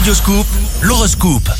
Radioscoop, l'horoscope.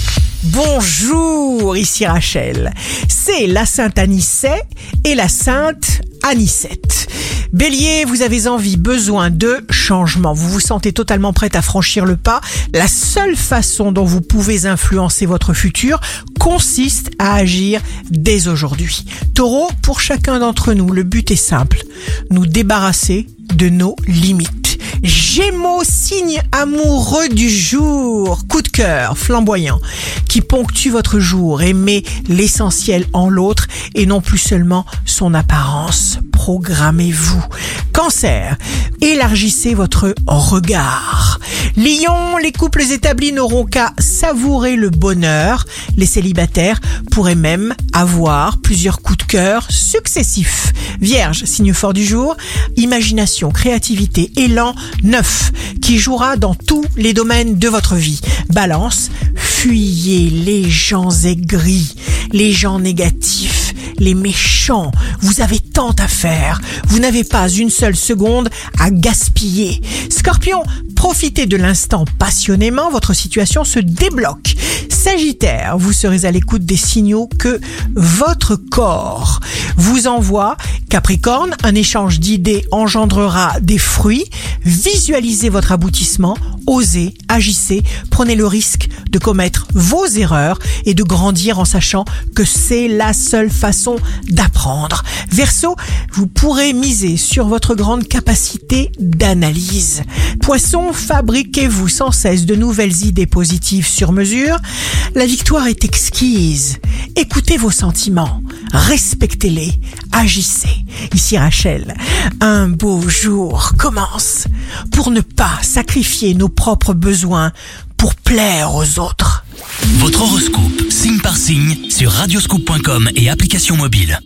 Bonjour, ici Rachel. C'est la Sainte Anicet et la Sainte Anicette. Bélier, vous avez envie, besoin de changement. Vous vous sentez totalement prête à franchir le pas. La seule façon dont vous pouvez influencer votre futur consiste à agir dès aujourd'hui. Taureau, pour chacun d'entre nous, le but est simple. Nous débarrasser de nos limites. Gémeaux, signe amoureux du jour, coup de cœur flamboyant qui ponctue votre jour. Aimez l'essentiel en l'autre et non plus seulement son apparence. Programmez-vous. Cancer, élargissez votre regard. Lion, les couples établis n'auront qu'à savourer le bonheur. Les célibataires pourraient même avoir plusieurs coups de cœur successifs. Vierge, signe fort du jour, imagination, créativité, élan neuf qui jouera dans tous les domaines de votre vie. Balance, fuyez les gens aigris, les gens négatifs, les méchants. Vous avez tant à faire. Vous n'avez pas une seule seconde à gaspiller. Scorpion, profitez de l'instant passionnément. Votre situation se débloque. Sagittaire, vous serez à l'écoute des signaux que votre corps vous envoie. Capricorne, un échange d'idées engendrera des fruits. Visualisez votre aboutissement, osez, agissez, prenez le risque de commettre vos erreurs et de grandir en sachant que c'est la seule façon d'apprendre. Verseau, vous pourrez miser sur votre grande capacité d'analyse. Poisson, fabriquez-vous sans cesse de nouvelles idées positives sur mesure. La victoire est exquise. Écoutez vos sentiments, respectez-les, agissez. Ici Rachel, un beau jour commence pour ne pas sacrifier nos propres besoins pour plaire aux autres. Votre horoscope, signe par signe, sur radioscoop.com et application mobile.